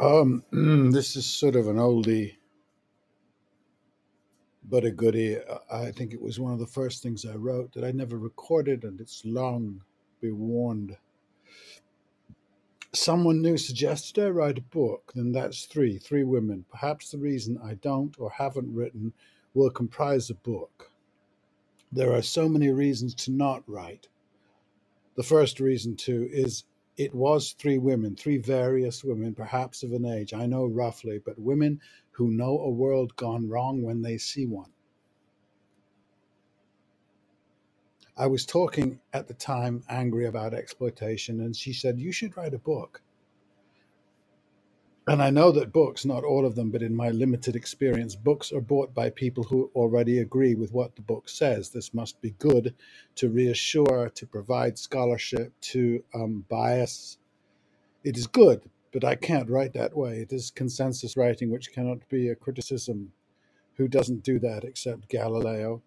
Um, this is sort of an oldie but a goodie. I think it was one of the first things I wrote that I never recorded, and it's long. Be warned. Someone new suggested I write a book, then that's three, three women. Perhaps the reason I don't or haven't written will comprise a book. There are so many reasons to not write. The first reason to is it was three women, three various women, perhaps of an age, I know roughly, but women who know a world gone wrong when they see one. I was talking at the time angry about exploitation, and she said, You should write a book. And I know that books, not all of them, but in my limited experience, books are bought by people who already agree with what the book says. This must be good to reassure, to provide scholarship, to um, bias. It is good, but I can't write that way. It is consensus writing, which cannot be a criticism. Who doesn't do that except Galileo?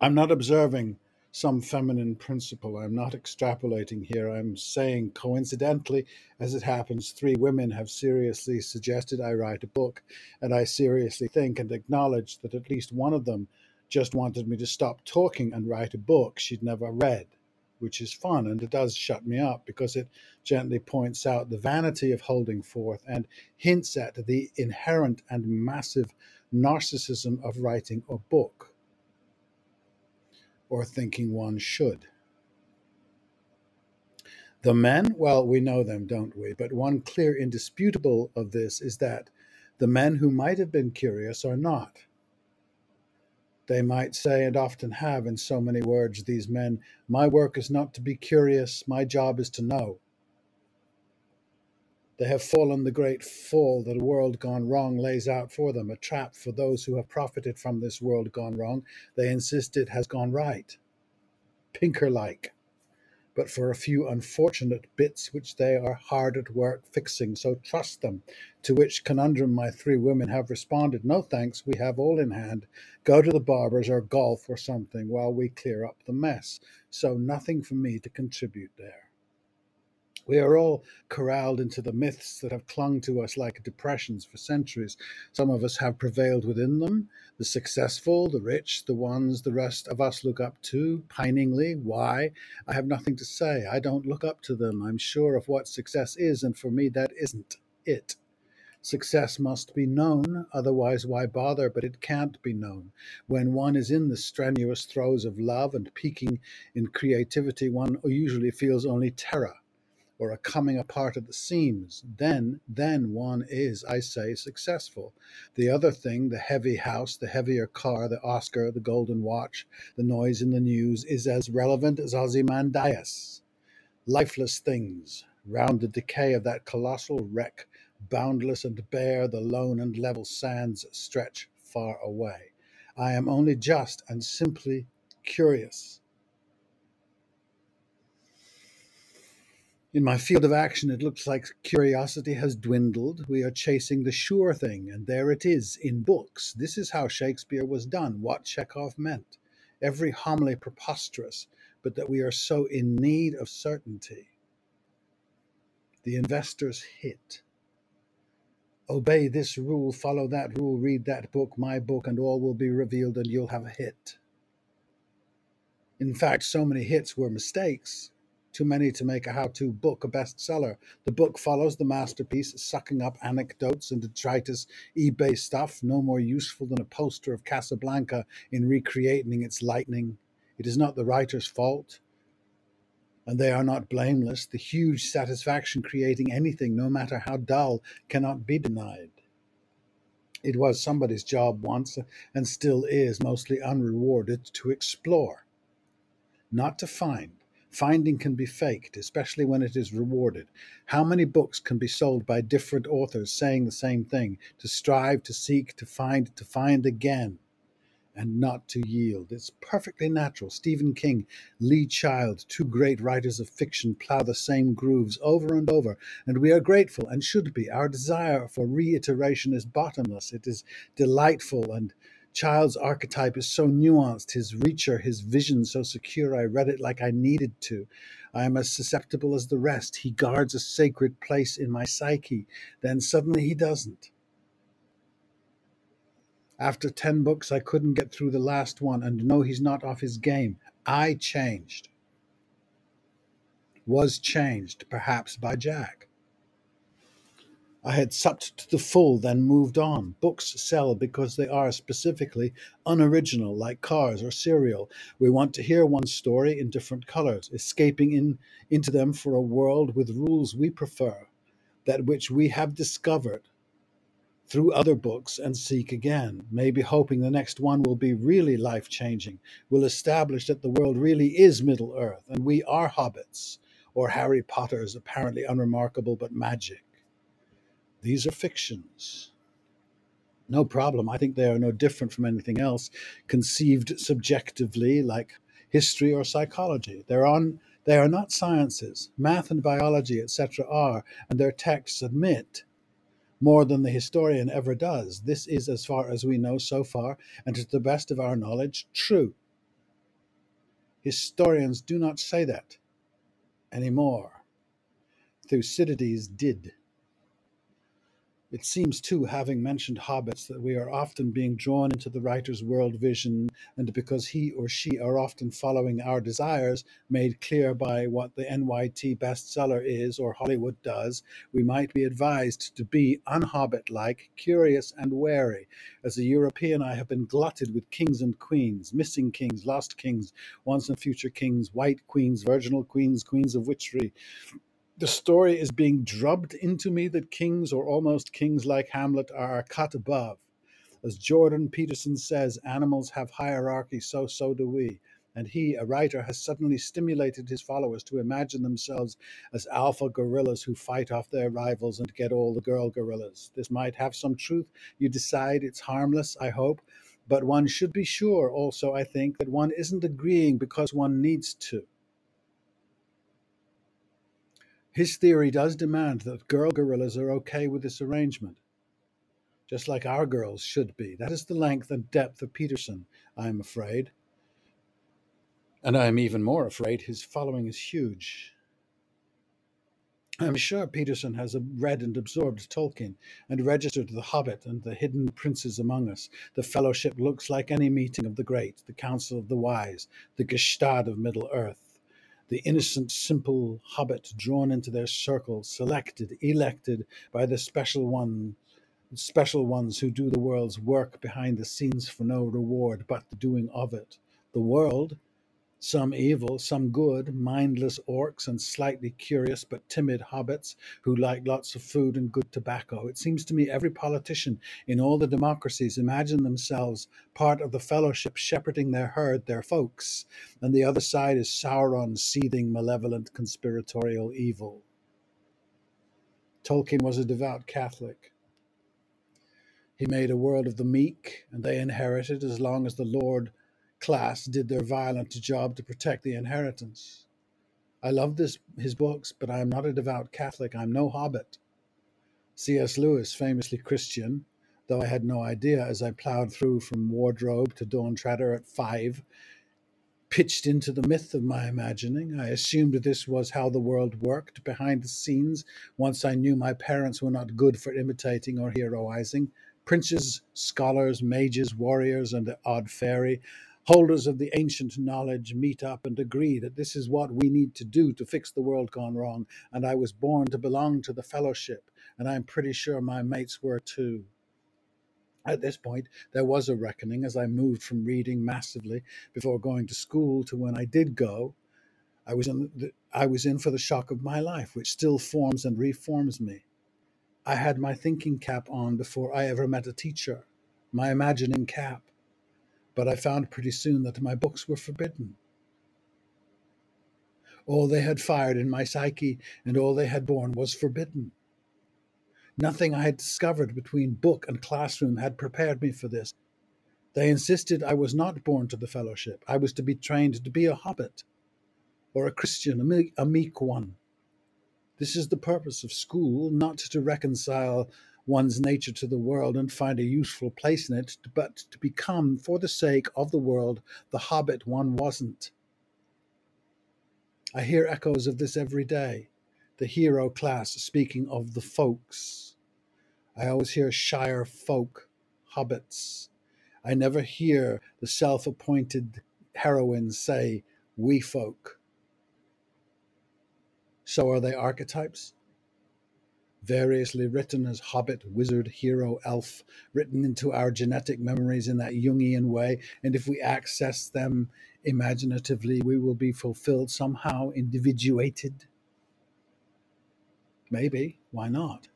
I'm not observing some feminine principle. I'm not extrapolating here. I'm saying, coincidentally, as it happens, three women have seriously suggested I write a book, and I seriously think and acknowledge that at least one of them just wanted me to stop talking and write a book she'd never read, which is fun, and it does shut me up because it gently points out the vanity of holding forth and hints at the inherent and massive narcissism of writing a book or thinking one should. The men, well, we know them, don't we? But one clear indisputable of this is that the men who might have been curious are not. They might say, and often have in so many words, these men, my work is not to be curious, my job is to know. They have fallen the great fall that a world gone wrong lays out for them, a trap for those who have profited from this world gone wrong. They insist it has gone right, Pinker like. but for a few unfortunate bits which they are hard at work fixing. So trust them. To which conundrum my three women have responded, No thanks, we have all in hand. Go to the barber's or golf or something while we clear up the mess. So nothing for me to contribute there. We are all corralled into the myths that have clung to us like depressions for centuries. Some of us have prevailed within them the successful, the rich, the ones the rest of us look up to, piningly. Why? I have nothing to say. I don't look up to them. I'm sure of what success is, and for me, that isn't it. Success must be known, otherwise, why bother? But it can't be known. When one is in the strenuous throes of love and peaking in creativity, one usually feels only terror or a coming apart at the seams, then then one is, I say, successful. The other thing, the heavy house, the heavier car, the Oscar, the golden watch, the noise in the news, is as relevant as Ozymandias. Lifeless things, round the decay of that colossal wreck, boundless and bare, the lone and level sands stretch far away. I am only just and simply curious. In my field of action, it looks like curiosity has dwindled. We are chasing the sure thing, and there it is in books. This is how Shakespeare was done, what Chekhov meant. Every homily preposterous, but that we are so in need of certainty. The investor's hit. Obey this rule, follow that rule, read that book, my book, and all will be revealed, and you'll have a hit. In fact, so many hits were mistakes, too many to make a how to book a bestseller. The book follows the masterpiece, sucking up anecdotes and detritus, eBay stuff, no more useful than a poster of Casablanca in recreating its lightning. It is not the writer's fault, and they are not blameless. The huge satisfaction creating anything, no matter how dull, cannot be denied. It was somebody's job once, and still is, mostly unrewarded, to explore not to find. Finding can be faked, especially when it is rewarded. How many books can be sold by different authors saying the same thing? To strive, to seek, to find, to find again, and not to yield. It's perfectly natural. Stephen King, Lee Child, two great writers of fiction, plow the same grooves over and over, and we are grateful and should be. Our desire for reiteration is bottomless. It is delightful and Child's archetype is so nuanced, his Reacher, his vision so secure. I read it like I needed to. I am as susceptible as the rest. He guards a sacred place in my psyche. Then suddenly he doesn't. After 10 books, I couldn't get through the last one, and no, he's not off his game. I changed. Was changed, perhaps by Jack. I had supped to the full, then moved on. Books sell because they are specifically unoriginal, like cars or cereal. We want to hear one story in different colors, escaping in, into them for a world with rules we prefer, that which we have discovered through other books and seek again, maybe hoping the next one will be really life changing, will establish that the world really is Middle Earth and we are hobbits, or Harry Potter's apparently unremarkable but magic. These are fictions. No problem. I think they are no different from anything else conceived subjectively, like history or psychology. They're on, they are not sciences. Math and biology, etc., are, and their texts admit more than the historian ever does. This is, as far as we know so far, and to the best of our knowledge, true. Historians do not say that anymore. Thucydides did. It seems, too, having mentioned hobbits, that we are often being drawn into the writer's world vision, and because he or she are often following our desires, made clear by what the NYT bestseller is or Hollywood does, we might be advised to be unhobbit like, curious and wary. As a European, I have been glutted with kings and queens, missing kings, lost kings, once and future kings, white queens, virginal queens, queens of witchery, the story is being drubbed into me that kings or almost kings like Hamlet are cut above. As Jordan Peterson says, animals have hierarchy, so so do we. And he, a writer, has suddenly stimulated his followers to imagine themselves as alpha gorillas who fight off their rivals and get all the girl gorillas. This might have some truth. You decide it's harmless, I hope. But one should be sure also, I think, that one isn't agreeing because one needs to. His theory does demand that girl gorillas are okay with this arrangement, just like our girls should be. That is the length and depth of Peterson, I am afraid. And I am even more afraid his following is huge. I'm sure Peterson has read and absorbed Tolkien and registered The Hobbit and the hidden princes among us. The fellowship looks like any meeting of the great, the council of the wise, the Gestad of Middle Earth the innocent, simple hobbit drawn into their circle, selected, elected by the special one, special ones who do the world's work behind the scenes for no reward but the doing of it. The world, some evil, some good, mindless orcs and slightly curious but timid hobbits who like lots of food and good tobacco. It seems to me every politician in all the democracies imagine themselves part of the fellowship shepherding their herd, their folks, and the other side is Sauron, seething, malevolent, conspiratorial evil. Tolkien was a devout Catholic. He made a world of the meek, and they inherited as long as the Lord class did their violent job to protect the inheritance. I love this, his books, but I am not a devout Catholic. I'm no hobbit. C.S. Lewis, famously Christian, though I had no idea as I plowed through from Wardrobe to Dawn Treader at five, pitched into the myth of my imagining. I assumed this was how the world worked behind the scenes once I knew my parents were not good for imitating or heroizing. Princes, scholars, mages, warriors, and the odd fairy holders of the ancient knowledge meet up and agree that this is what we need to do to fix the world gone wrong. And I was born to belong to the fellowship, and I'm pretty sure my mates were too. At this point, there was a reckoning as I moved from reading massively before going to school to when I did go. I was in the, I was in for the shock of my life, which still forms and reforms me. I had my thinking cap on before I ever met a teacher, my imagining cap but I found pretty soon that my books were forbidden. All they had fired in my psyche and all they had borne was forbidden. Nothing I had discovered between book and classroom had prepared me for this. They insisted I was not born to the fellowship. I was to be trained to be a hobbit or a Christian, a meek, a meek one. This is the purpose of school, not to reconcile one's nature to the world and find a useful place in it, but to become, for the sake of the world, the hobbit one wasn't. I hear echoes of this every day. The hero class speaking of the folks. I always hear shire folk, hobbits. I never hear the self appointed heroines say, we folk. So are they archetypes? Variously written as hobbit, wizard, hero, elf, written into our genetic memories in that Jungian way. And if we access them imaginatively, we will be fulfilled somehow, individuated. Maybe, why not?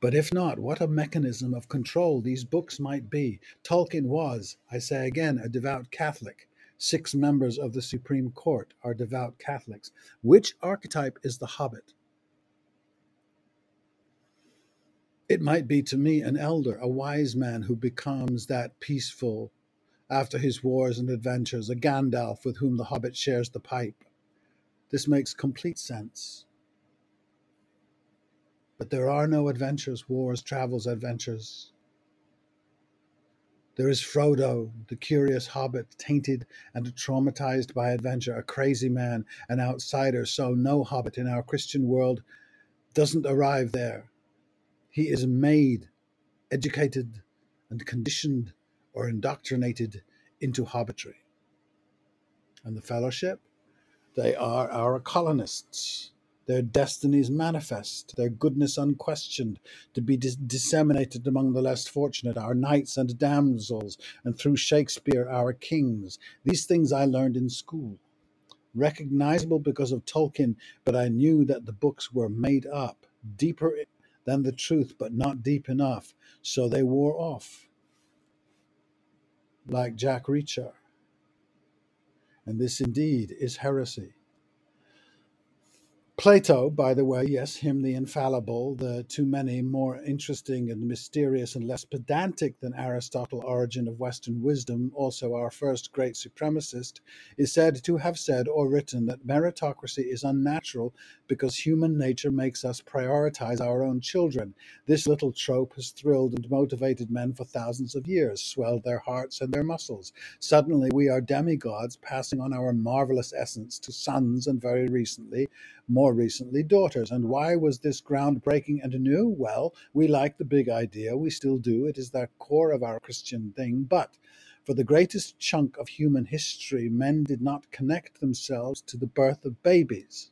But if not, what a mechanism of control these books might be. Tolkien was, I say again, a devout Catholic. Six members of the Supreme Court are devout Catholics. Which archetype is the hobbit? It might be to me an elder, a wise man who becomes that peaceful after his wars and adventures, a Gandalf with whom the hobbit shares the pipe. This makes complete sense. But there are no adventures, wars, travels, adventures. There is Frodo, the curious hobbit, tainted and traumatized by adventure, a crazy man, an outsider. So, no hobbit in our Christian world doesn't arrive there. He is made, educated, and conditioned or indoctrinated into hobbitry. And the fellowship, they are our colonists, their destinies manifest, their goodness unquestioned, to be dis- disseminated among the less fortunate, our knights and damsels, and through Shakespeare, our kings. These things I learned in school. Recognizable because of Tolkien, but I knew that the books were made up, deeper than the truth, but not deep enough. So they wore off, like Jack Reacher. And this indeed is heresy. Plato, by the way, yes, him the infallible, the too many more interesting and mysterious and less pedantic than Aristotle origin of Western wisdom, also our first great supremacist, is said to have said or written that meritocracy is unnatural because human nature makes us prioritize our own children. This little trope has thrilled and motivated men for thousands of years, swelled their hearts and their muscles. Suddenly we are demigods passing on our marvelous essence to sons and very recently more recently daughters. And why was this groundbreaking and new? Well, we like the big idea, we still do. It is the core of our Christian thing. But for the greatest chunk of human history, men did not connect themselves to the birth of babies.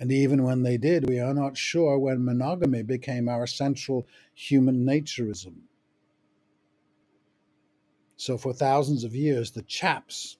And even when they did, we are not sure when monogamy became our central human naturism. So, for thousands of years, the chaps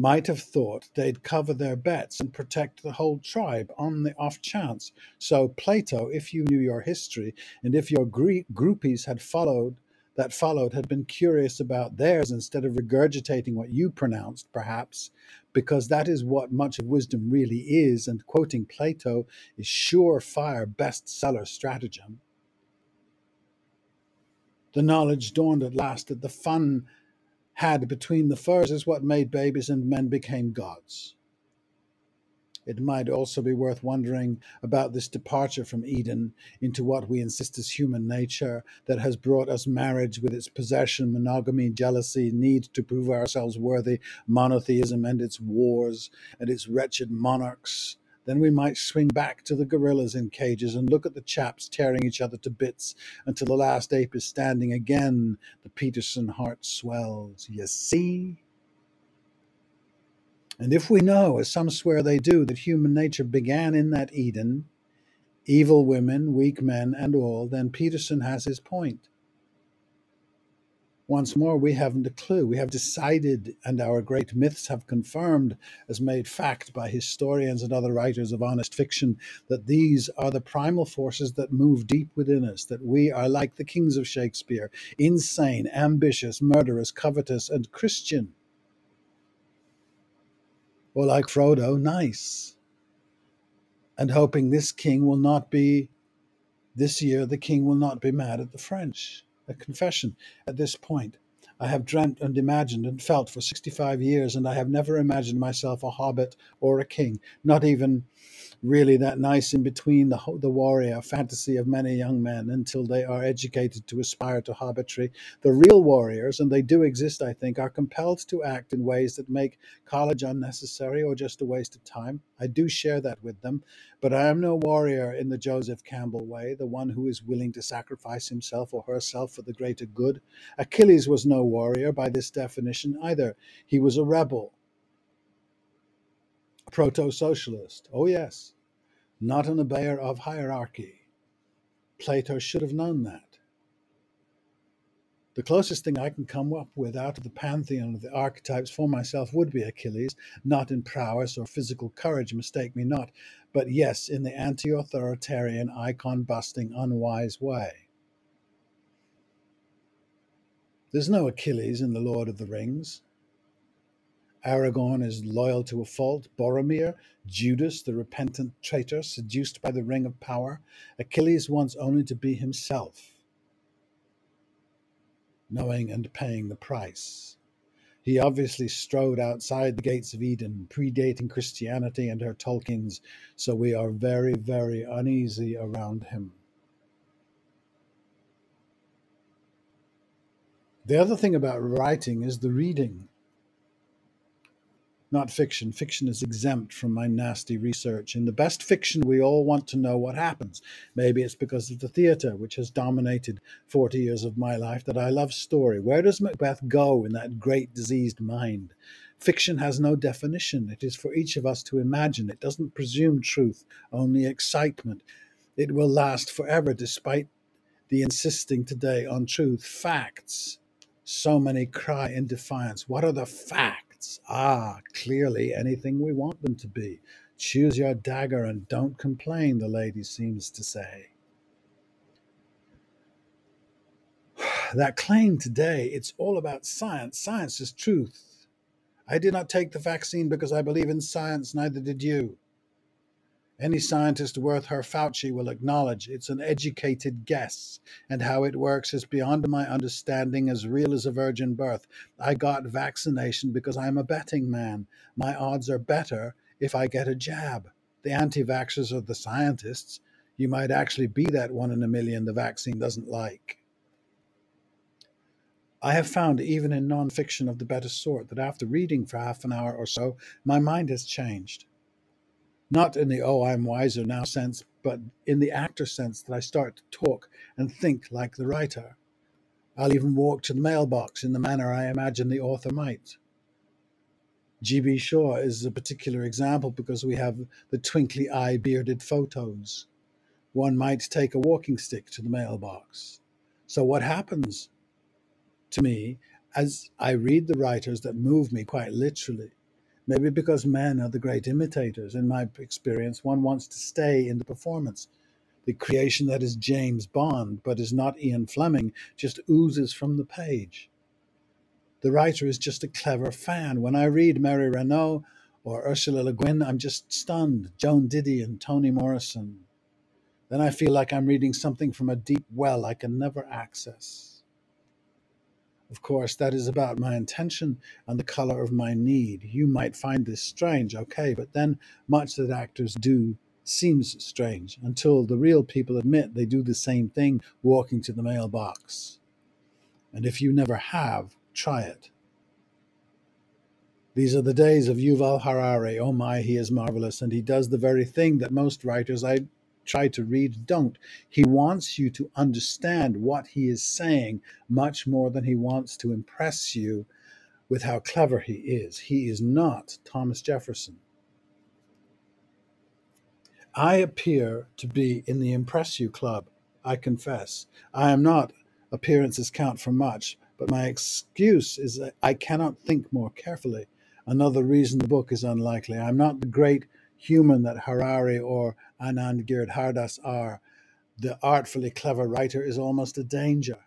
might have thought they'd cover their bets and protect the whole tribe on the off chance. So, Plato, if you knew your history, and if your Greek groupies had followed, that followed had been curious about theirs instead of regurgitating what you pronounced, perhaps, because that is what much of wisdom really is, and quoting Plato is surefire bestseller stratagem. The knowledge dawned at last that the fun had between the furs is what made babies and men became gods. It might also be worth wondering about this departure from Eden into what we insist is human nature that has brought us marriage with its possession, monogamy, jealousy, need to prove ourselves worthy, monotheism and its wars, and its wretched monarchs, then we might swing back to the gorillas in cages and look at the chaps tearing each other to bits until the last ape is standing again. The Peterson heart swells. You see? And if we know, as some swear they do, that human nature began in that Eden, evil women, weak men, and all, then Peterson has his point once more, we haven't a clue. We have decided, and our great myths have confirmed, as made fact by historians and other writers of honest fiction, that these are the primal forces that move deep within us, that we are like the kings of Shakespeare insane, ambitious, murderous, covetous, and Christian. Or like Frodo, nice. And hoping this king will not be, this year, the king will not be mad at the French a confession at this point. I have dreamt and imagined and felt for 65 years, and I have never imagined myself a hobbit or a king, not even really that nice in between the, the warrior fantasy of many young men until they are educated to aspire to hobbitry. The real warriors, and they do exist, I think, are compelled to act in ways that make college unnecessary or just a waste of time. I do share that with them, but I am no warrior in the Joseph Campbell way, the one who is willing to sacrifice himself or herself for the greater good. Achilles was no warrior by this definition either. He was a rebel, proto socialist. Oh, yes, not an obeyer of hierarchy. Plato should have known that. The closest thing I can come up with out of the pantheon of the archetypes for myself would be Achilles, not in prowess or physical courage, mistake me not, but yes, in the anti authoritarian, icon busting, unwise way. There's no Achilles in The Lord of the Rings. Aragorn is loyal to a fault. Boromir, Judas, the repentant traitor, seduced by the ring of power. Achilles wants only to be himself, knowing and paying the price. He obviously strode outside the gates of Eden, predating Christianity and her Tolkien's, so we are very, very uneasy around him. The other thing about writing is the reading. Not fiction. Fiction is exempt from my nasty research. In the best fiction, we all want to know what happens. Maybe it's because of the theatre, which has dominated 40 years of my life, that I love story. Where does Macbeth go in that great diseased mind? Fiction has no definition. It is for each of us to imagine. It doesn't presume truth, only excitement. It will last forever, despite the insisting today on truth. Facts. So many cry in defiance. What are the facts? Ah, clearly anything we want them to be. Choose your dagger and don't complain, the lady seems to say. That claim today, it's all about science. Science is truth. I did not take the vaccine because I believe in science, neither did you. Any scientist worth her Fauci will acknowledge it's an educated guess, and how it works is beyond my understanding, as real as a virgin birth. I got vaccination because I'm a betting man. My odds are better if I get a jab. The anti vaxxers are the scientists. You might actually be that one in a million the vaccine doesn't like. I have found, even in nonfiction of the better sort, that after reading for half an hour or so, my mind has changed. Not in the, oh, I'm wiser now sense, but in the actor sense that I start to talk and think like the writer. I'll even walk to the mailbox in the manner I imagine the author might. G.B. Shaw is a particular example because we have the twinkly eye bearded photos. One might take a walking stick to the mailbox. So, what happens to me as I read the writers that move me quite literally? Maybe because men are the great imitators. In my experience, one wants to stay in the performance. The creation that is James Bond, but is not Ian Fleming, just oozes from the page. The writer is just a clever fan. When I read Mary Renault or Ursula Le Guin, I'm just stunned. Joan Didion and Toni Morrison. Then I feel like I'm reading something from a deep well I can never access. Of course, that is about my intention and the color of my need. You might find this strange, okay, but then much that actors do seems strange until the real people admit they do the same thing walking to the mailbox. And if you never have, try it. These are the days of Yuval Harari. Oh my, he is marvelous, and he does the very thing that most writers I try to read don't. He wants you to understand what he is saying much more than he wants to impress you with how clever he is. He is not Thomas Jefferson. I appear to be in the Impress You Club, I confess. I am not, appearances count for much, but my excuse is that I cannot think more carefully. Another reason the book is unlikely. I'm not the great human that Harari or Anand Giridharadas are. The artfully clever writer is almost a danger.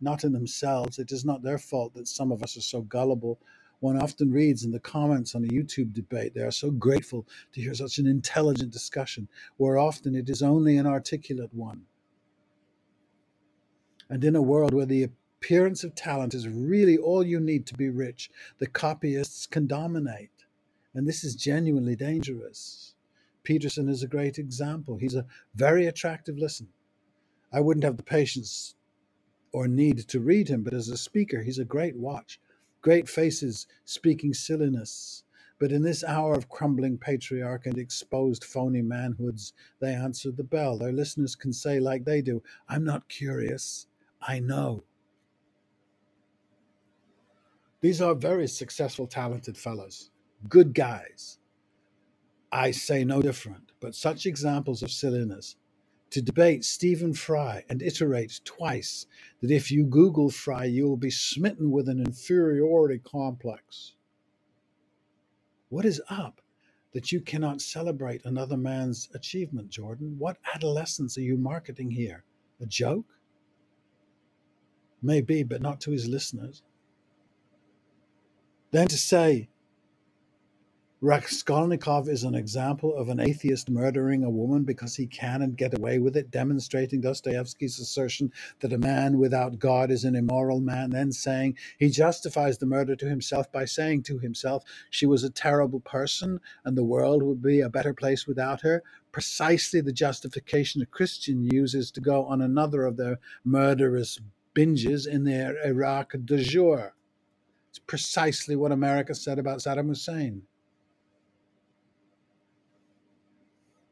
Not in themselves, it is not their fault that some of us are so gullible. One often reads in the comments on a YouTube debate, they are so grateful to hear such an intelligent discussion, where often it is only an articulate one. And in a world where the Appearance of talent is really all you need to be rich. The copyists can dominate. And this is genuinely dangerous. Peterson is a great example. He's a very attractive listen. I wouldn't have the patience or need to read him, but as a speaker, he's a great watch. Great faces speaking silliness. But in this hour of crumbling patriarch and exposed phony manhoods, they answer the bell. Their listeners can say, like they do, I'm not curious, I know. These are very successful, talented fellows, good guys. I say no different, but such examples of silliness to debate Stephen Fry and iterate twice that if you Google Fry, you will be smitten with an inferiority complex. What is up that you cannot celebrate another man's achievement, Jordan? What adolescence are you marketing here? A joke? Maybe, but not to his listeners. Then to say Raskolnikov is an example of an atheist murdering a woman because he can and get away with it, demonstrating Dostoevsky's assertion that a man without God is an immoral man, then saying he justifies the murder to himself by saying to himself she was a terrible person and the world would be a better place without her. Precisely the justification a Christian uses to go on another of their murderous binges in their Iraq du jour. It's precisely what America said about Saddam Hussein.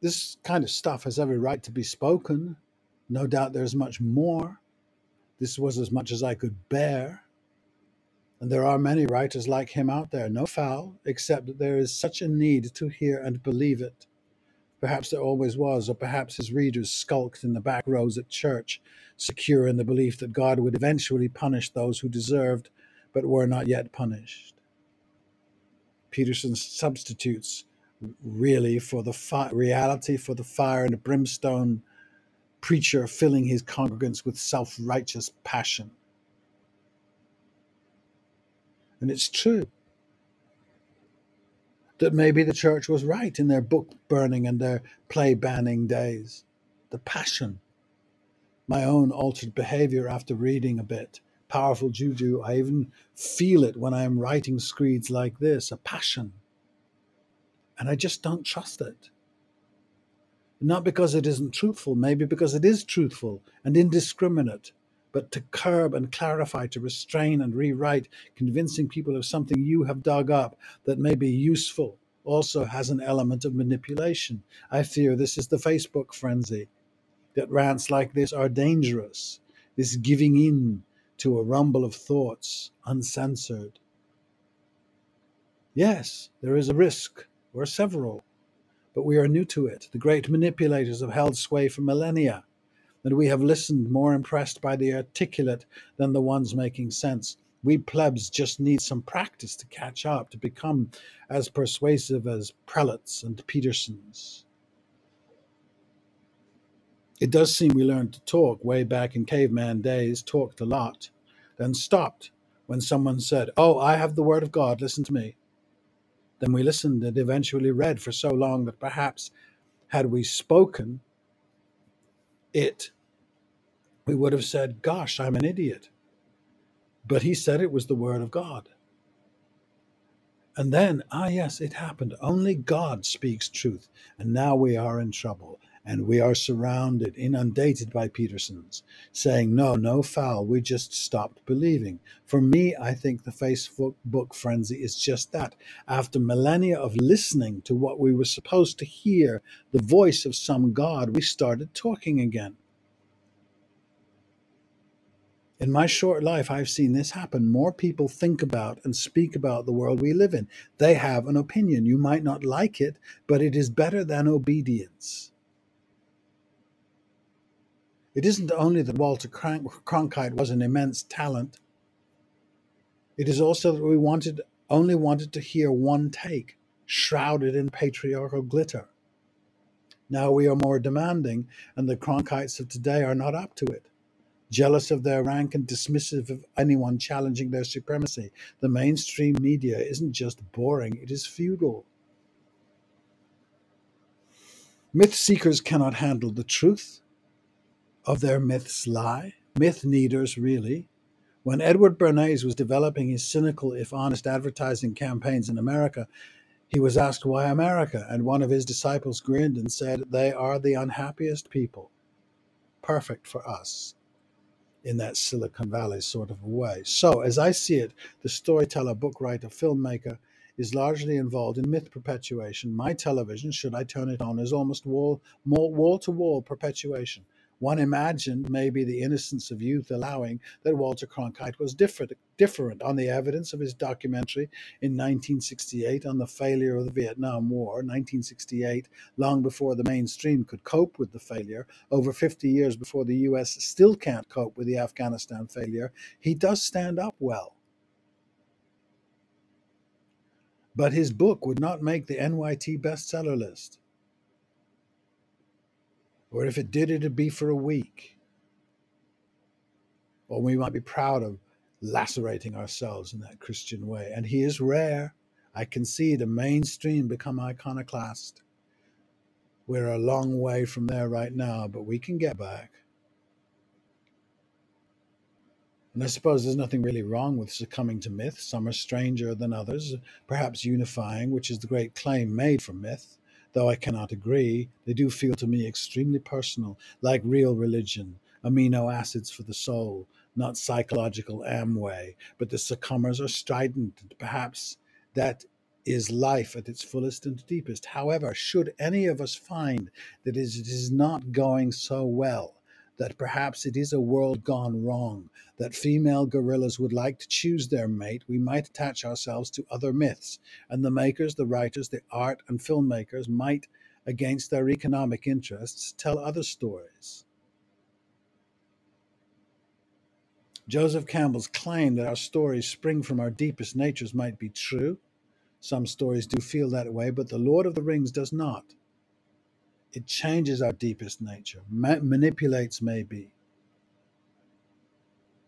This kind of stuff has every right to be spoken. No doubt there's much more. This was as much as I could bear. And there are many writers like him out there, no foul, except that there is such a need to hear and believe it. Perhaps there always was, or perhaps his readers skulked in the back rows at church, secure in the belief that God would eventually punish those who deserved but were not yet punished. Peterson substitutes really for the fi- reality for the fire and the brimstone preacher filling his congregants with self-righteous passion. And it's true that maybe the church was right in their book burning and their play banning days. The passion. My own altered behavior after reading a bit. Powerful juju. I even feel it when i am writing screeds like this. A passion and I just don't trust it. Not because it isn't truthful, maybe because it is truthful and indiscriminate, but to curb and clarify, to restrain and rewrite, convincing people of something you have dug up that may be useful also has an element of manipulation. I fear this is the Facebook frenzy, that rants like this are dangerous, this giving in to a rumble of thoughts, uncensored. Yes, there is a risk or several, but we are new to it. The great manipulators have held sway for millennia, and we have listened more impressed by the articulate than the ones making sense. We plebs just need some practice to catch up, to become as persuasive as prelates and Petersons. It does seem we learned to talk way back in caveman days, talked a lot, then stopped when someone said, Oh, I have the word of God, listen to me. Then we listened and eventually read for so long that perhaps had we spoken it, we would have said, Gosh, I'm an idiot. But he said it was the word of God. And then, ah, yes, it happened. Only God speaks truth. And now we are in trouble and we are surrounded, inundated by Petersons saying, No, no foul, we just stopped believing. For me, I think the Facebook book frenzy is just that. After millennia of listening to what we were supposed to hear, the voice of some God, we started talking again. In my short life, I've seen this happen. More people think about and speak about the world we live in. They have an opinion. You might not like it, but it is better than obedience. It isn't only that Walter Cronkite was an immense talent. It is also that we wanted only wanted to hear one take, shrouded in patriarchal glitter. Now we are more demanding, and the Cronkites of today are not up to it. Jealous of their rank and dismissive of anyone challenging their supremacy, the mainstream media isn't just boring, it is feudal. Myth seekers cannot handle the truth of their myths lie. Myth needers, really, When Edward Bernays was developing his cynical, if honest, advertising campaigns in America, he was asked why America, and one of his disciples grinned and said, They are the unhappiest people. Perfect for us in that Silicon Valley sort of way. So, as I see it, the storyteller, book writer, filmmaker is largely involved in myth perpetuation. My television, should I turn it on, is almost wall wall to wall perpetuation. One imagined maybe the innocence of youth allowing that Walter Cronkite was different, different on the evidence of his documentary in 1968 on the failure of the Vietnam War, 1968, long before the mainstream could cope with the failure, over 50 years before the US still can't cope with the Afghanistan failure. He does stand up well. But his book would not make the NYT bestseller list. Or if it did, it'd be for a week. Or we might be proud of lacerating ourselves in that Christian way. And he is rare. I can see the mainstream become iconoclast. We're a long way from there right now, but we can get back. And I suppose there's nothing really wrong with succumbing to myth. Some are stranger than others, perhaps unifying, which is the great claim made from myth. Though I cannot agree, they do feel to me extremely personal, like real religion, amino acids for the soul, not psychological Amway. But the succumbers are strident, and perhaps that is life at its fullest and deepest. However, should any of us find that it is not going so well, that perhaps it is a world gone wrong, that female gorillas would like to choose their mate, we might attach ourselves to other myths, and the makers, the writers, the art and filmmakers might, against their economic interests, tell other stories. Joseph Campbell's claim that our stories spring from our deepest natures might be true. Some stories do feel that way, but The Lord of the Rings does not. It changes our deepest nature, ma- manipulates maybe,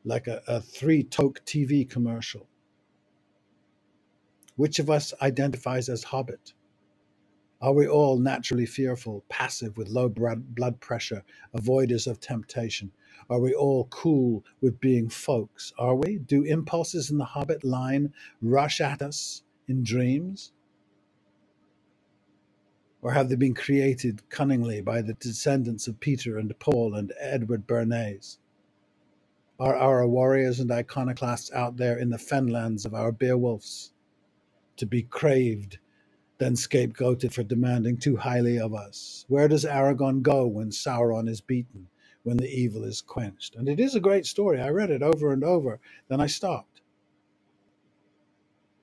like a, a three toke TV commercial. Which of us identifies as Hobbit? Are we all naturally fearful, passive with low blood pressure, avoiders of temptation? Are we all cool with being folks? Are we? Do impulses in the Hobbit line rush at us in dreams? Or have they been created cunningly by the descendants of Peter and Paul and Edward Bernays? Are our warriors and iconoclasts out there in the fenlands of our Beowulfs to be craved, then scapegoated for demanding too highly of us? Where does Aragorn go when Sauron is beaten, when the evil is quenched? And it is a great story. I read it over and over, then I stopped.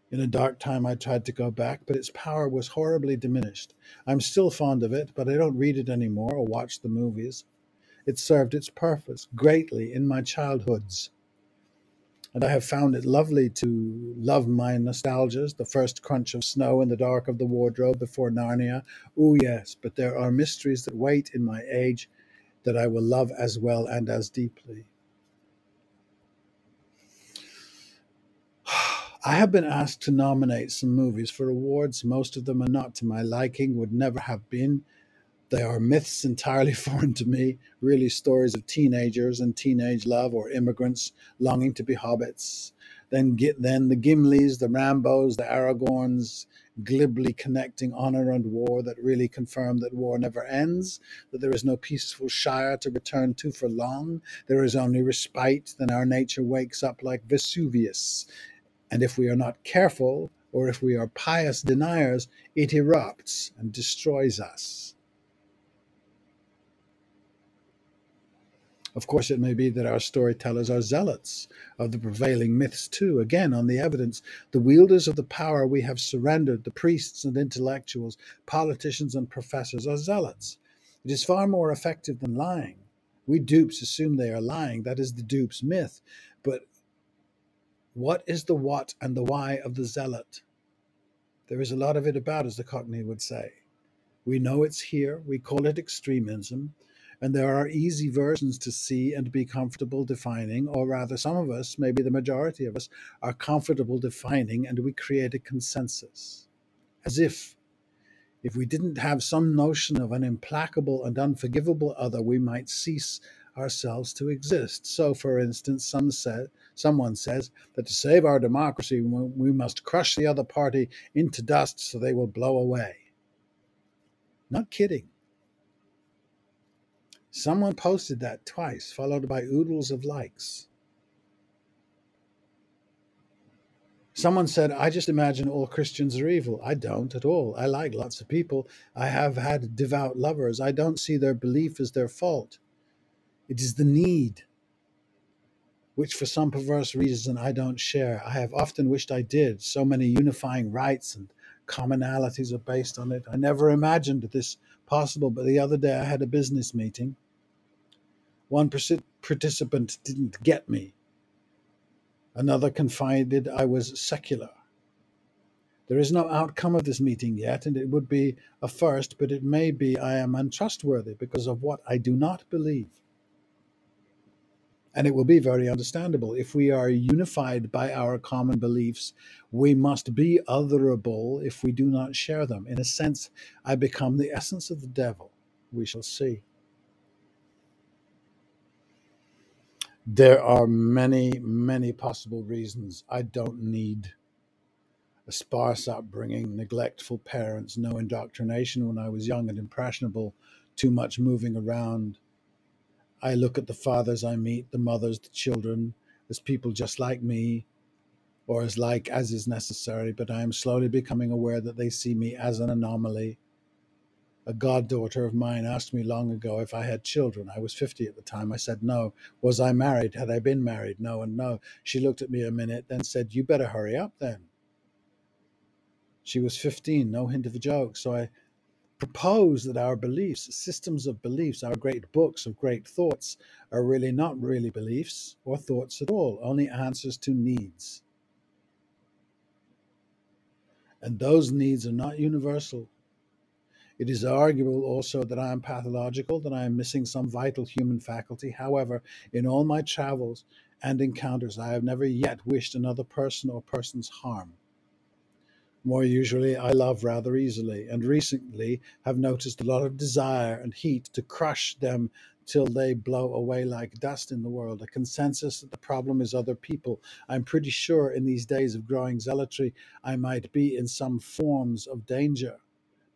In a dark time, I tried to go back, but its power was horribly diminished. I'm still fond of it, but I don't read it anymore or watch the movies. It served its purpose greatly in my childhoods. And I have found it lovely to love my nostalgias, the first crunch of snow in the dark of the wardrobe before Narnia. Oh, yes, but there are mysteries that wait in my age that I will love as well and as deeply. I have been asked to nominate some movies for awards. Most of them are not to my liking, would never have been. They are myths entirely foreign to me, really stories of teenagers and teenage love or immigrants longing to be hobbits. Then get then the Gimlis, the Rambos, the Aragorns, glibly connecting honor and war that really confirm that war never ends, that there is no peaceful Shire to return to for long, there is only respite, then our nature wakes up like Vesuvius and if we are not careful, or if we are pious deniers, it erupts and destroys us. Of course, it may be that our storytellers are zealots of the prevailing myths, too. Again, on the evidence, the wielders of the power we have surrendered, the priests and intellectuals, politicians and professors, are zealots. It is far more effective than lying. We dupes assume they are lying. That is the dupe's myth. But what is the what and the why of the zealot? There is a lot of it about, as the Cockney would say. We know it's here, we call it extremism, and there are easy versions to see and be comfortable defining, or rather, some of us, maybe the majority of us, are comfortable defining, and we create a consensus. As if, if we didn't have some notion of an implacable and unforgivable other, we might cease ourselves to exist. So, for instance, some said, someone says that to save our democracy, we must crush the other party into dust so they will blow away. Not kidding. Someone posted that twice, followed by oodles of likes. Someone said, I just imagine all Christians are evil. I don't at all. I like lots of people. I have had devout lovers. I don't see their belief as their fault. It is the need, which for some perverse reason I don't share. I have often wished I did. So many unifying rights and commonalities are based on it. I never imagined this possible, but the other day I had a business meeting. One participant didn't get me Another confided I was secular. There is no outcome of this meeting yet, and it would be a first, but it may be I am untrustworthy because of what I do not believe. And it will be very understandable. If we are unified by our common beliefs, we must be otherable if we do not share them. In a sense, I become the essence of the devil. We shall see. There are many, many possible reasons I don't need a sparse upbringing, neglectful parents, no indoctrination when I was young and impressionable, too much moving around. I look at the fathers I meet, the mothers, the children, as people just like me, or as like as is necessary, but I am slowly becoming aware that they see me as an anomaly, a goddaughter of mine asked me long ago if I had children. I was 50 at the time. I said no. Was I married? Had I been married? No and no. She looked at me a minute, then said, You better hurry up then. She was 15, no hint of a joke. So I propose that our beliefs, systems of beliefs, our great books of great thoughts, are really not really beliefs or thoughts at all, only answers to needs. And those needs are not universal. It is arguable also that I am pathological, that I am missing some vital human faculty. However, in all my travels and encounters, I have never yet wished another person or persons harm. More usually, I love rather easily, and recently have noticed a lot of desire and heat to crush them till they blow away like dust in the world. A consensus that the problem is other people. I'm pretty sure in these days of growing zealotry, I might be in some forms of danger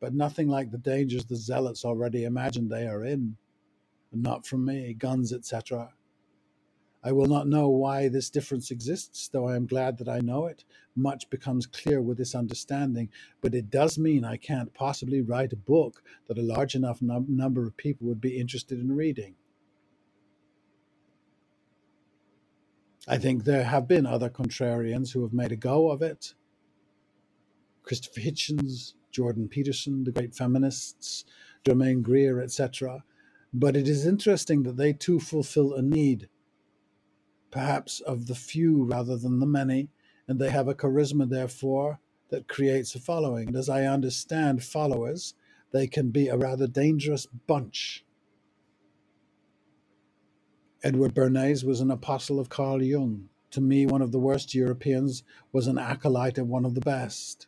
but nothing like the dangers the zealots already imagine they are in. And not from me, guns, etc. I will not know why this difference exists, though I am glad that I know it. Much becomes clear with this understanding, but it does mean I can't possibly write a book that a large enough num- number of people would be interested in reading. I think there have been other contrarians who have made a go of it. Christopher Hitchens, Jordan Peterson, the great feminists, Germaine Greer, etc. But it is interesting that they too fulfill a need, perhaps of the few rather than the many, and they have a charisma, therefore, that creates a following. And as I understand followers, they can be a rather dangerous bunch. Edward Bernays was an apostle of Carl Jung. To me, one of the worst Europeans was an acolyte of one of the best.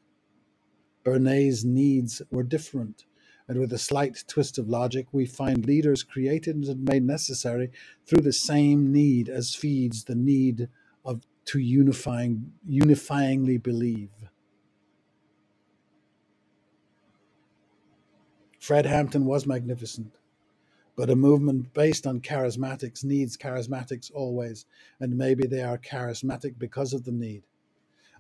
Bernays' needs were different, and with a slight twist of logic, we find leaders created and made necessary through the same need as feeds the need of to unifying unifyingly believe. Fred Hampton was magnificent, but a movement based on charismatics needs charismatics always, and maybe they are charismatic because of the need.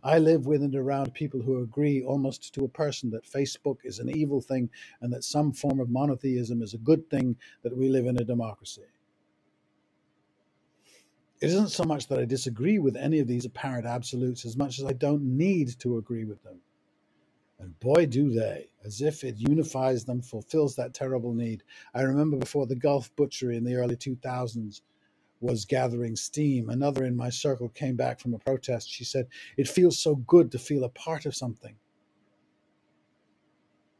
I live with and around people who agree almost to a person that Facebook is an evil thing and that some form of monotheism is a good thing, that we live in a democracy. It isn't so much that I disagree with any of these apparent absolutes as much as I don't need to agree with them. And boy, do they, as if it unifies them, fulfills that terrible need. I remember before the Gulf butchery in the early 2000s, was gathering steam. Another in my circle came back from a protest. She said, It feels so good to feel a part of something.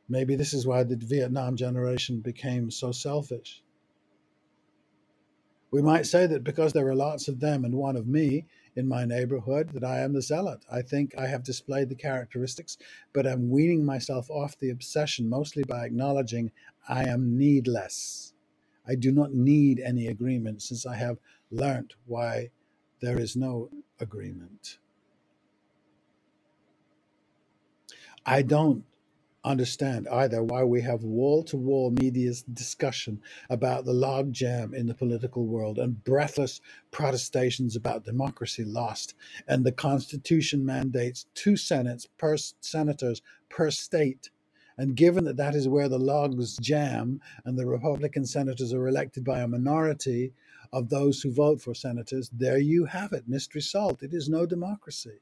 Maybe this is why the Vietnam generation became so selfish. We might say that because there are lots of them and one of me in my neighborhood, that I am the zealot. I think I have displayed the characteristics, but I'm weaning myself off the obsession mostly by acknowledging I am needless. I do not need any agreement since I have learnt why there is no agreement. I don't understand either why we have wall to wall media discussion about the logjam in the political world and breathless protestations about democracy lost and the constitution mandates two senates per senators per state and given that that is where the logs jam and the republican senators are elected by a minority of those who vote for senators there you have it mystery solved it is no democracy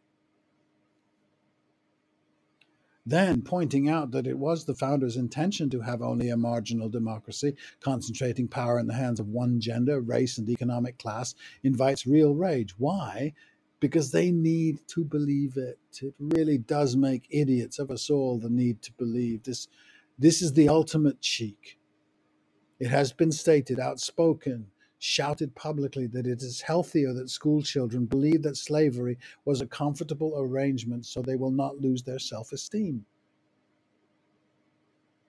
then pointing out that it was the founders' intention to have only a marginal democracy, concentrating power in the hands of one gender, race, and economic class, invites real rage. Why? Because they need to believe it. It really does make idiots of us all the need to believe. This, this is the ultimate cheek. It has been stated, outspoken, shouted publicly that it is healthier that school children believe that slavery was a comfortable arrangement so they will not lose their self esteem.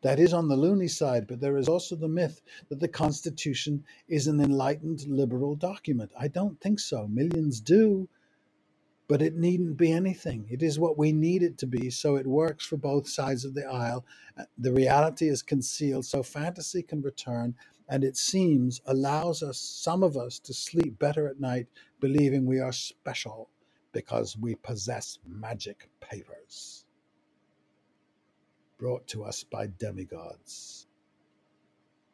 That is on the loony side, but there is also the myth that the Constitution is an enlightened liberal document. I don't think so. Millions do, but it needn't be anything. It is what we need it to be, so it works for both sides of the aisle. Uh, the reality is concealed, so fantasy can return and it seems allows us, some of us, to sleep better at night, believing we are special because we possess magic papers brought to us by demigods.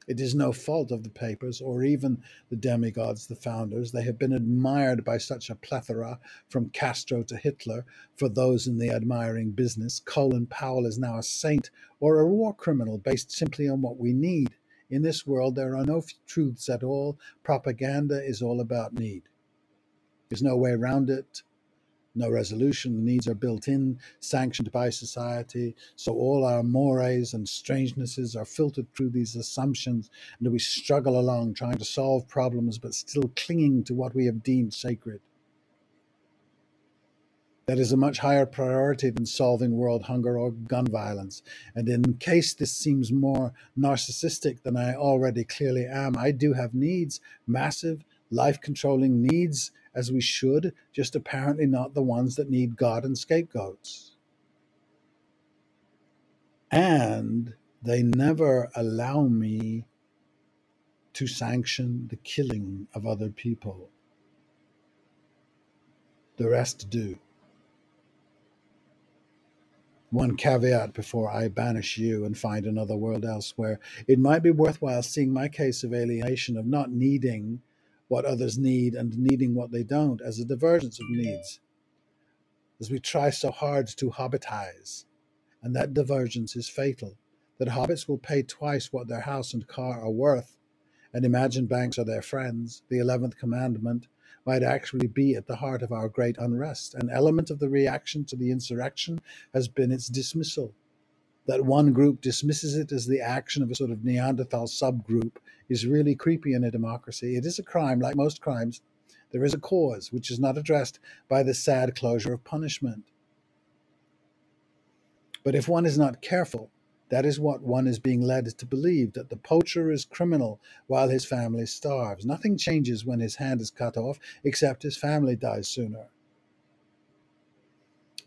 It is no fault of the papers or even the demigods, the founders. They have been admired by such a plethora, from Castro to Hitler, for those in the admiring business. Colin Powell is now a saint or a war criminal based simply on what we need in this world, there are no truths at all. Propaganda is all about need. There's no way around it, no resolution. Needs are built in, sanctioned by society. So all our mores and strangenesses are filtered through these assumptions, and we struggle along trying to solve problems but still clinging to what we have deemed sacred. That is a much higher priority than solving world hunger or gun violence. And in case this seems more narcissistic than I already clearly am, I do have needs, massive, life controlling needs, as we should, just apparently not the ones that need God and scapegoats. And they never allow me to sanction the killing of other people. The rest do one caveat before I banish you and find another world elsewhere. It might be worthwhile seeing my case of alienation, of not needing what others need and needing what they don't, as a divergence of needs, as we try so hard to hobbitize. And that divergence is fatal. That hobbits will pay twice what their house and car are worth, and imagine banks are their friends, the 11th commandment, might actually be at the heart of our great unrest. An element of the reaction to the insurrection has been its dismissal. That one group dismisses it as the action of a sort of Neanderthal subgroup is really creepy in a democracy. It is a crime, like most crimes. There is a cause which is not addressed by the sad closure of punishment. But if one is not careful, that is what one is being led to believe that the poacher is criminal while his family starves. Nothing changes when his hand is cut off, except his family dies sooner.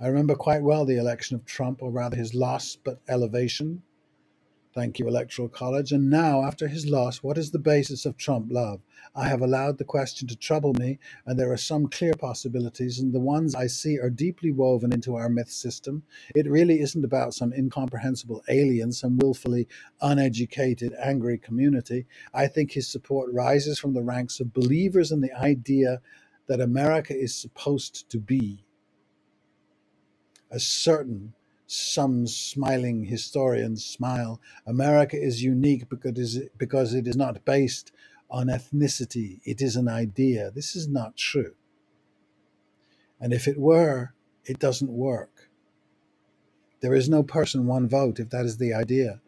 I remember quite well the election of Trump, or rather his loss but elevation. Thank you, Electoral College. And now, after his loss, what is the basis of Trump love? I have allowed the question to trouble me, and there are some clear possibilities, and the ones I see are deeply woven into our myth system. It really isn't about some incomprehensible alien, some willfully uneducated, angry community. I think his support rises from the ranks of believers in the idea that America is supposed to be a certain some smiling historians smile. America is unique because, because it is not based on ethnicity, it is an idea. This is not true. And if it were, it doesn't work. There is no person, one vote, if that is the idea.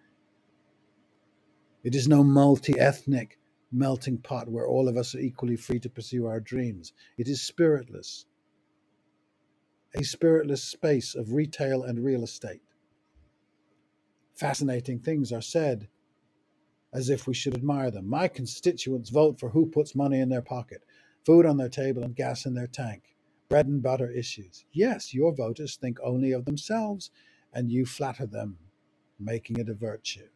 It is no multi ethnic melting pot where all of us are equally free to pursue our dreams. It is spiritless a spiritless space of retail and real estate. Fascinating things are said as if we should admire them. My constituents vote for who puts money in their pocket, food on their table, and gas in their tank, bread and butter issues. Yes, your voters think only of themselves, and you flatter them, making it a virtue.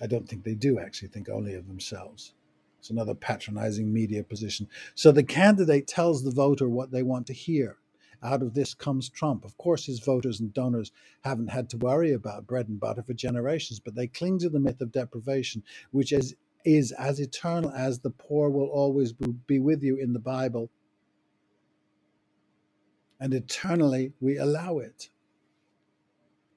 I don't think they do actually think only of themselves. It's another patronizing media position. So the candidate tells the voter what they want to hear. Out of this comes Trump. Of course, his voters and donors haven't had to worry about bread and butter for generations, but they cling to the myth of deprivation, which is, is as eternal as the poor will always be with you in the Bible. And eternally we allow it.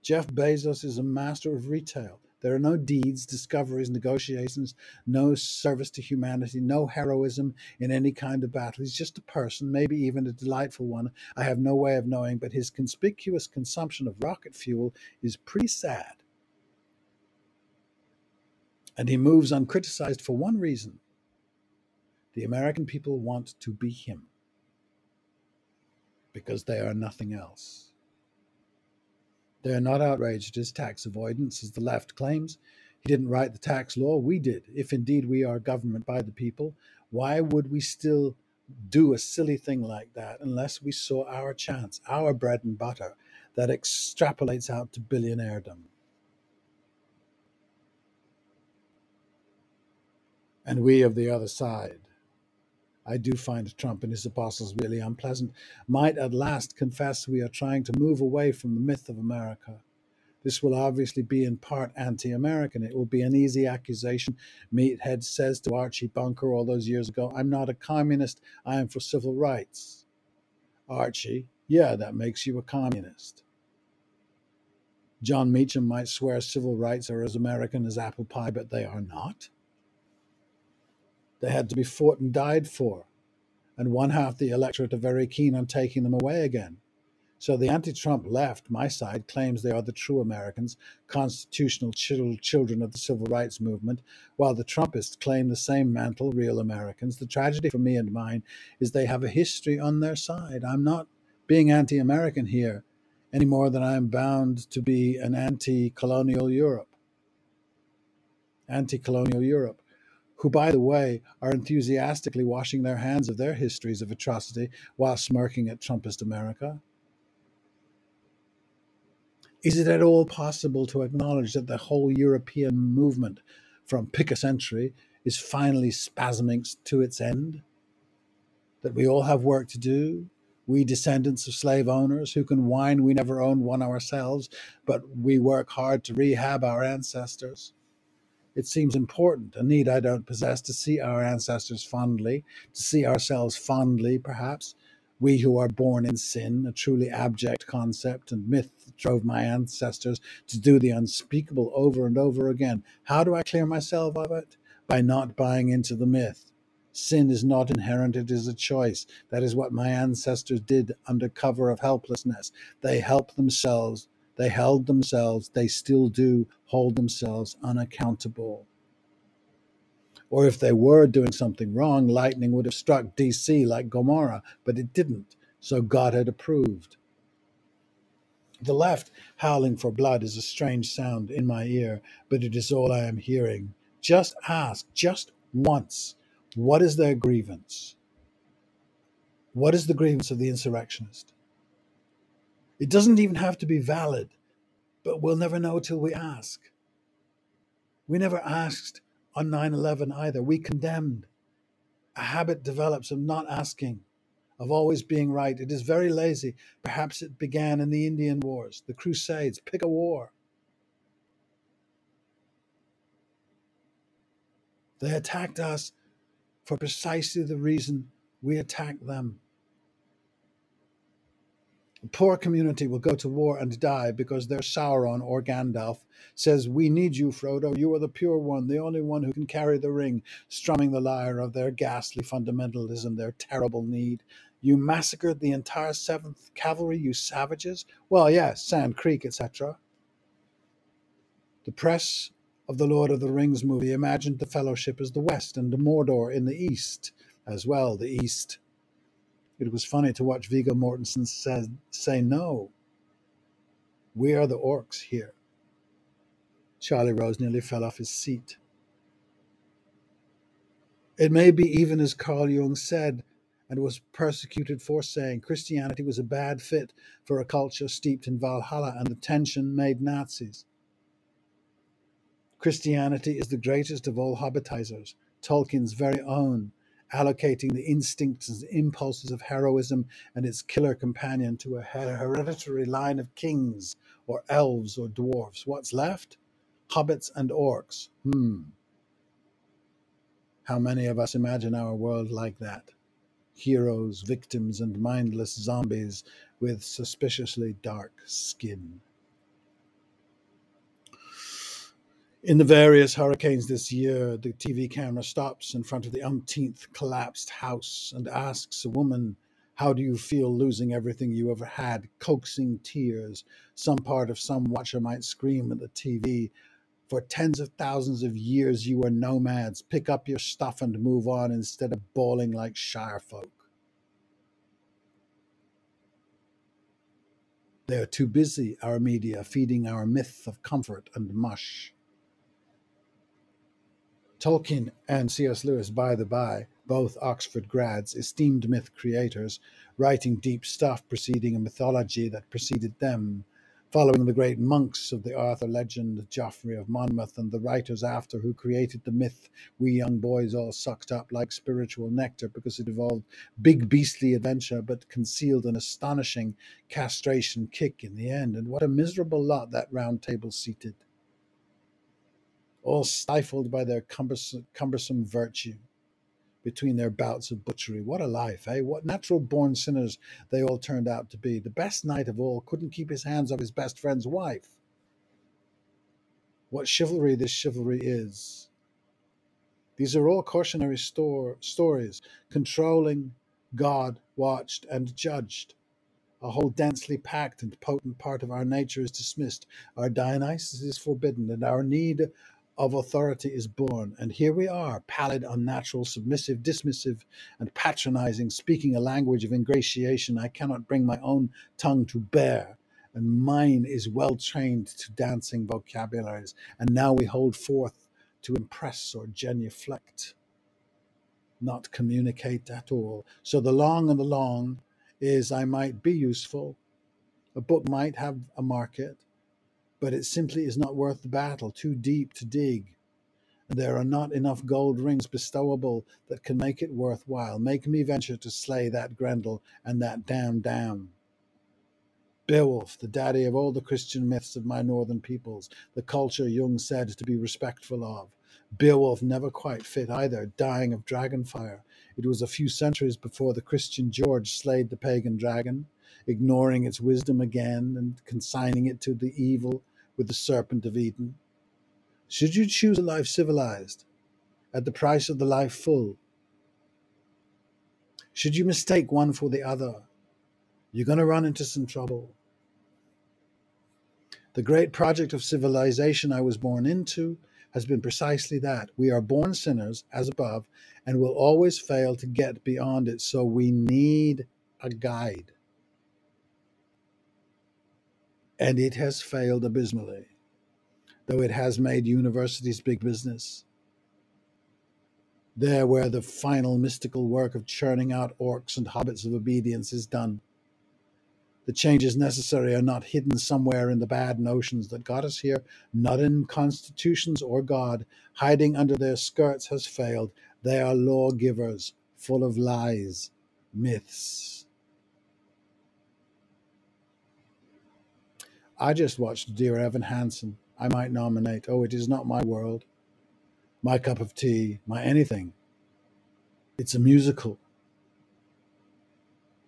Jeff Bezos is a master of retail. There are no deeds, discoveries, negotiations, no service to humanity, no heroism in any kind of battle. He's just a person, maybe even a delightful one. I have no way of knowing, but his conspicuous consumption of rocket fuel is pretty sad. And he moves uncriticized for one reason the American people want to be him because they are nothing else. They are not outraged his tax avoidance, as the left claims. He didn't write the tax law, we did. If indeed we are government by the people, why would we still do a silly thing like that unless we saw our chance, our bread and butter that extrapolates out to billionairedom? And we of the other side I do find Trump and his apostles really unpleasant, might at last confess we are trying to move away from the myth of America. This will obviously be in part anti American. It will be an easy accusation. Meathead says to Archie Bunker all those years ago, I'm not a communist, I am for civil rights. Archie, yeah, that makes you a communist. Jon Meacham might swear civil rights are as American as apple pie, but they are not. They had to be fought and died for. And one half the electorate are very keen on taking them away again. So the anti Trump left, my side, claims they are the true Americans, constitutional children of the civil rights movement, while the Trumpists claim the same mantle, real Americans. The tragedy for me and mine is they have a history on their side. I'm not being anti American here any more than I am bound to be an anti colonial Europe. Anti colonial Europe who, by the way, are enthusiastically washing their hands of their histories of atrocity while smirking at Trumpist America? Is it at all possible to acknowledge that the whole European movement from pick a century is finally spasming to its end? That we all have work to do? We descendants of slave owners who can whine we never owned one ourselves, but we work hard to rehab our ancestors? It seems important, a need I don't possess, to see our ancestors fondly, to see ourselves fondly, perhaps. We who are born in sin, a truly abject concept and myth that drove my ancestors to do the unspeakable over and over again. How do I clear myself of it? By not buying into the myth. Sin is not inherent, it is a choice. That is what my ancestors did under cover of helplessness. They helped themselves they held themselves, they still do hold themselves unaccountable. Or if they were doing something wrong, lightning would have struck DC like Gomorrah, but it didn't, so God had approved. The left howling for blood is a strange sound in my ear, but it is all I am hearing. Just ask, just once, what is their grievance? What is the grievance of the insurrectionist? It doesn't even have to be valid, but we'll never know till we ask. We never asked on 9 11 either. We condemned. A habit develops of not asking, of always being right. It is very lazy. Perhaps it began in the Indian Wars, the Crusades. Pick a war. They attacked us for precisely the reason we attacked them. Poor community will go to war and die because their Sauron or Gandalf says, We need you, Frodo. You are the pure one, the only one who can carry the ring, strumming the lyre of their ghastly fundamentalism, their terrible need. You massacred the entire 7th Cavalry, you savages? Well, yes, Sand Creek, etc. The press of the Lord of the Rings movie imagined the Fellowship as the West and Mordor in the East as well, the East it was funny to watch Viggo Mortensen say, no, we are the orcs here. Charlie Rose nearly fell off his seat. It may be even as Carl Jung said and was persecuted for saying Christianity was a bad fit for a culture steeped in Valhalla, and the tension made Nazis. Christianity is the greatest of all hobbitizers, Tolkien's very own, allocating the instincts and impulses of heroism and its killer companion to a hereditary line of kings or elves or dwarfs. What's left? Hobbits and orcs. Hmm. How many of us imagine our world like that? heroes, victims, and mindless zombies with suspiciously dark skin. In the various hurricanes this year, the TV camera stops in front of the umpteenth collapsed house and asks a woman, How do you feel losing everything you ever had? Coaxing tears. Some part of some watcher might scream at the TV, for tens of thousands of years, you were nomads. Pick up your stuff and move on instead of bawling like shire folk. They are too busy, our media, feeding our myth of comfort and mush. Tolkien and C.S. Lewis, by the by, both Oxford grads, esteemed myth creators, writing deep stuff preceding a mythology that preceded them, following the great monks of the Arthur legend, Geoffrey of Monmouth, and the writers after who created the myth we young boys all sucked up like spiritual nectar because it involved big beastly adventure but concealed an astonishing castration kick in the end. And what a miserable lot that round table seated, all stifled by their cumbersome, cumbersome virtue between their bouts of butchery. What a life, eh? What natural born sinners they all turned out to be. The best knight of all couldn't keep his hands off his best friend's wife. What chivalry this chivalry is. These are all cautionary store, stories, controlling, God watched and judged. A whole densely packed and potent part of our nature is dismissed. Our Dionysus is forbidden, and our need of authority is born. And here we are, pallid, unnatural, submissive, dismissive, and patronizing, speaking a language of ingratiation I cannot bring my own tongue to bear. And mine is well trained to dancing vocabularies. And now we hold forth to impress or genuflect, not communicate at all. So the long and the long is I might be useful. A book might have a market but it simply is not worth the battle, too deep to dig. There are not enough gold rings bestowable that can make it worthwhile. Make me venture to slay that Grendel and that damn dam. Beowulf, the daddy of all the Christian myths of my northern peoples, the culture Jung said to be respectful of. Beowulf never quite fit either, dying of dragon fire. It was a few centuries before the Christian George slayed the pagan dragon, ignoring its wisdom again and consigning it to the evil with the serpent of Eden? Should you choose a life civilized at the price of the life full? Should you mistake one for the other? You're going to run into some trouble. The great project of civilization I was born into has been precisely that. We are born sinners, as above, and will always fail to get beyond it. So we need a guide and it has failed abysmally, though it has made universities big business. There, where the final mystical work of churning out orcs and hobbits of obedience is done. The changes necessary are not hidden somewhere in the bad notions that got us here, not in constitutions or God. Hiding under their skirts has failed. They are lawgivers, full of lies, myths. I just watched Dear Evan Hansen. I might nominate. Oh, it is not my world, my cup of tea, my anything. It's a musical.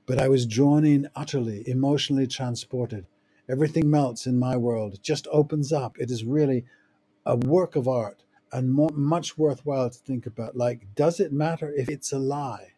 But I was drawn in utterly, emotionally transported. Everything melts in my world. It just opens up. It is really a work of art and more, much worthwhile to think about. Like, does it matter if it's a lie?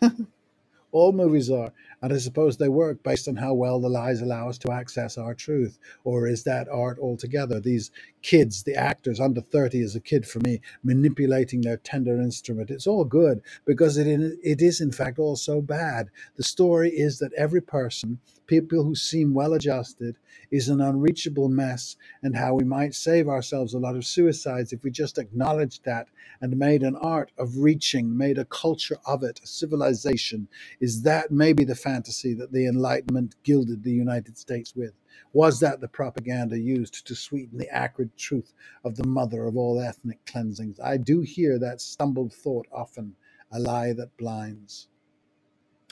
All movies are, and I suppose they work based on how well the lies allow us to access our truth. Or is that art altogether? These kids, the actors under 30 is a kid for me, manipulating their tender instrument. It's all good because it, it is, in fact, all so bad. The story is that every person, people who seem well adjusted, is an unreachable mess, and how we might save ourselves a lot of suicides if we just acknowledged that and made an art of reaching, made a culture of it, a civilization. Is that maybe the fantasy that the Enlightenment gilded the United States with? Was that the propaganda used to sweeten the acrid truth of the mother of all ethnic cleansings? I do hear that stumbled thought often, a lie that blinds.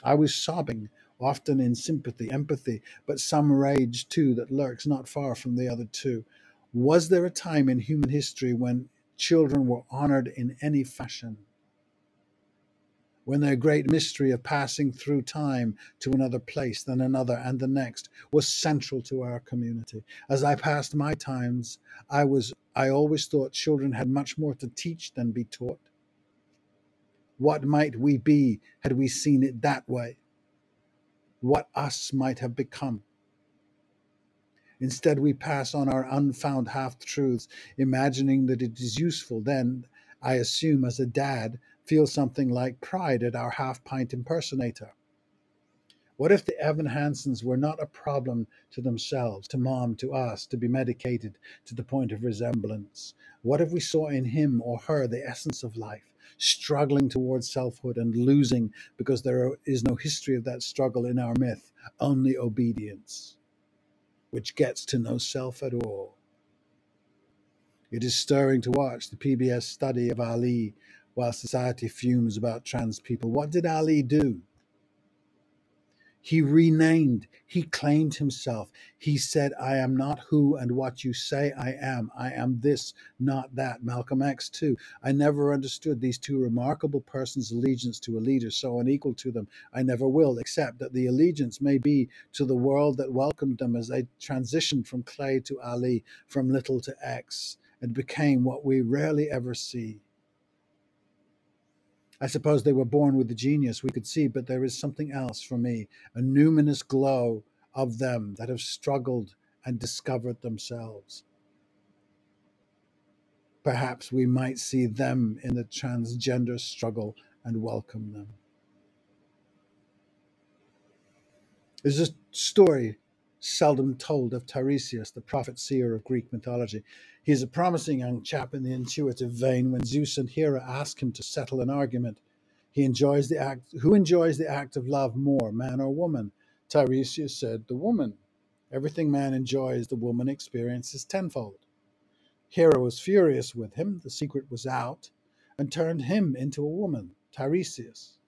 I was sobbing, often in sympathy, empathy, but some rage too that lurks not far from the other two. Was there a time in human history when children were honored in any fashion? When their great mystery of passing through time to another place, then another, and the next was central to our community. As I passed my times, I was I always thought children had much more to teach than be taught. What might we be had we seen it that way? What us might have become? Instead, we pass on our unfound half truths, imagining that it is useful. Then, I assume, as a dad, feel something like pride at our half pint impersonator. What if the Evan Hansens were not a problem to themselves, to mom, to us, to be medicated to the point of resemblance? What if we saw in him or her the essence of life, struggling towards selfhood and losing because there is no history of that struggle in our myth, only obedience, which gets to no self at all? It is stirring to watch the PBS study of Ali while society fumes about trans people. What did Ali do? He renamed, he claimed himself. He said, I am not who and what you say I am. I am this, not that. Malcolm X, too. I never understood these two remarkable persons' allegiance to a leader so unequal to them. I never will, except that the allegiance may be to the world that welcomed them as they transitioned from clay to Ali, from little to X, and became what we rarely ever see. I suppose they were born with the genius we could see, but there is something else for me a numinous glow of them that have struggled and discovered themselves. Perhaps we might see them in the transgender struggle and welcome them. There's a story seldom told of Tiresias, the prophet seer of Greek mythology. He is a promising young chap in the intuitive vein when Zeus and Hera ask him to settle an argument. He enjoys the act who enjoys the act of love more, man or woman? Tiresias said, The woman. Everything man enjoys, the woman experiences tenfold. Hera was furious with him, the secret was out, and turned him into a woman, Tiresias,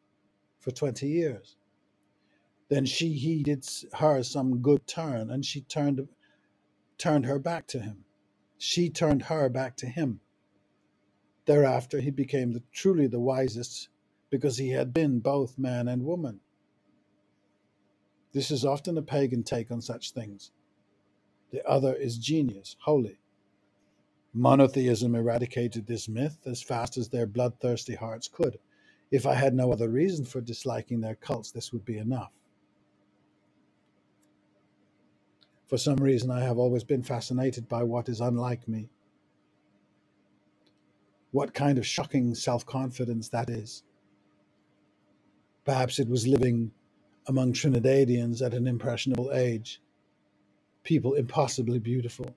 for twenty years. Then she heeded her some good turn, and she turned turned her back to him. She turned her back to him. Thereafter he became the, truly the wisest because he had been both man and woman. This is often a pagan take on such things. The other is genius, holy. Monotheism eradicated this myth as fast as their bloodthirsty hearts could. If I had no other reason for disliking their cults, this would be enough. For some reason, I have always been fascinated by what is unlike me. What kind of shocking self confidence that is. Perhaps it was living among Trinidadians at an impressionable age, people impossibly beautiful.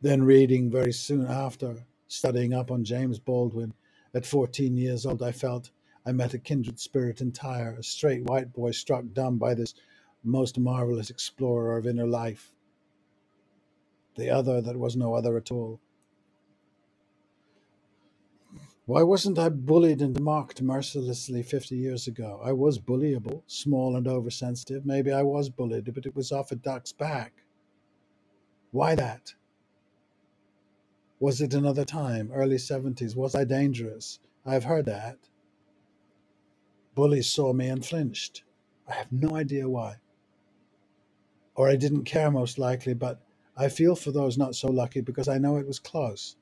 Then reading very soon after, studying up on James Baldwin. At 14 years old, I felt I met a kindred spirit entire, a straight white boy struck dumb by this most marvelous explorer of inner life, the other that was no other at all. Why wasn't I bullied and mocked mercilessly 50 years ago? I was bullyable, small and oversensitive. Maybe I was bullied, but it was off a duck's back. Why that? Was it another time, early 70s? Was I dangerous? I've heard that. Bullies saw me and flinched. I have no idea why or I didn't care most likely, but I feel for those not so lucky because I know it was close.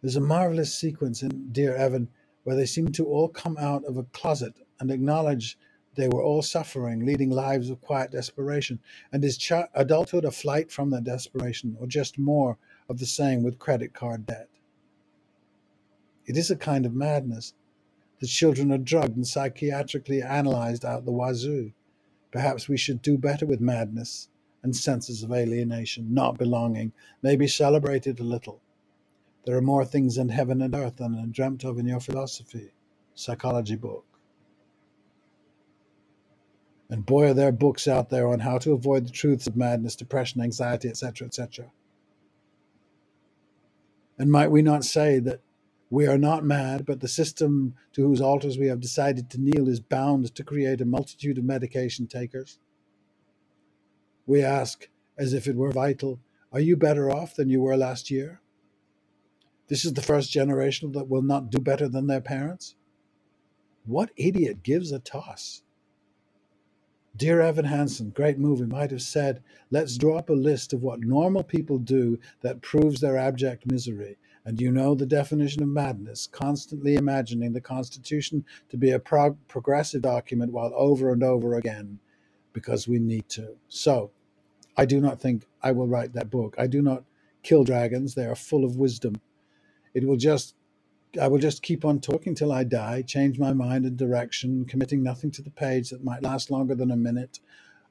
There's a marvelous sequence in Dear Evan where they seem to all come out of a closet and acknowledge they were all suffering, leading lives of quiet desperation. And is ch- adulthood a flight from that desperation, or just more of the same with credit card debt? It is a kind of madness. The children are drugged and psychiatrically analyzed out the wazoo. Perhaps we should do better with madness and senses of alienation, not belonging, maybe celebrate it a little. There are more things in heaven and earth than are dreamt of in your philosophy, psychology book. And boy, are there books out there on how to avoid the truths of madness, depression, anxiety, etc., etc. And might we not say that we are not mad, but the system to whose altars we have decided to kneel is bound to create a multitude of medication takers? We ask, as if it were vital, are you better off than you were last year? This is the first generation that will not do better than their parents? What idiot gives a toss? Dear Evan Hansen, great movie, might have said, let's draw up a list of what normal people do that proves their abject misery. And you know the definition of madness constantly imagining the Constitution to be a prog- progressive document while over and over again, because we need to. So, I do not think I will write that book. I do not kill dragons, they are full of wisdom. It will just I will just keep on talking till I die, change my mind and direction, committing nothing to the page that might last longer than a minute.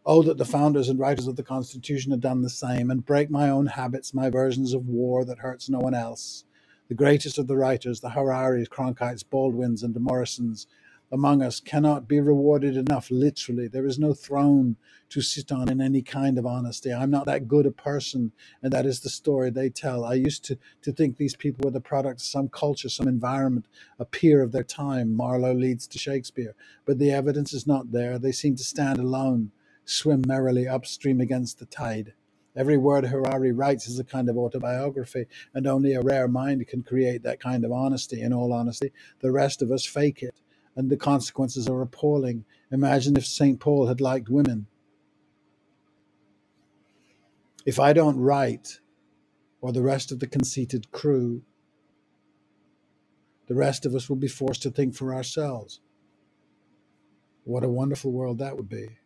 Oh, that the founders and writers of the Constitution had done the same, and break my own habits, my versions of war that hurts no one else. The greatest of the writers, the Hararis, Cronkites, Baldwins, and the Morrisons, among us cannot be rewarded enough, literally. There is no throne to sit on in any kind of honesty. I'm not that good a person, and that is the story they tell. I used to, to think these people were the product of some culture, some environment, a peer of their time. Marlowe leads to Shakespeare. But the evidence is not there. They seem to stand alone, swim merrily upstream against the tide. Every word Harari writes is a kind of autobiography, and only a rare mind can create that kind of honesty, in all honesty. The rest of us fake it and the consequences are appalling. Imagine if St. Paul had liked women. If I don't write, or the rest of the conceited crew, the rest of us will be forced to think for ourselves. What a wonderful world that would be.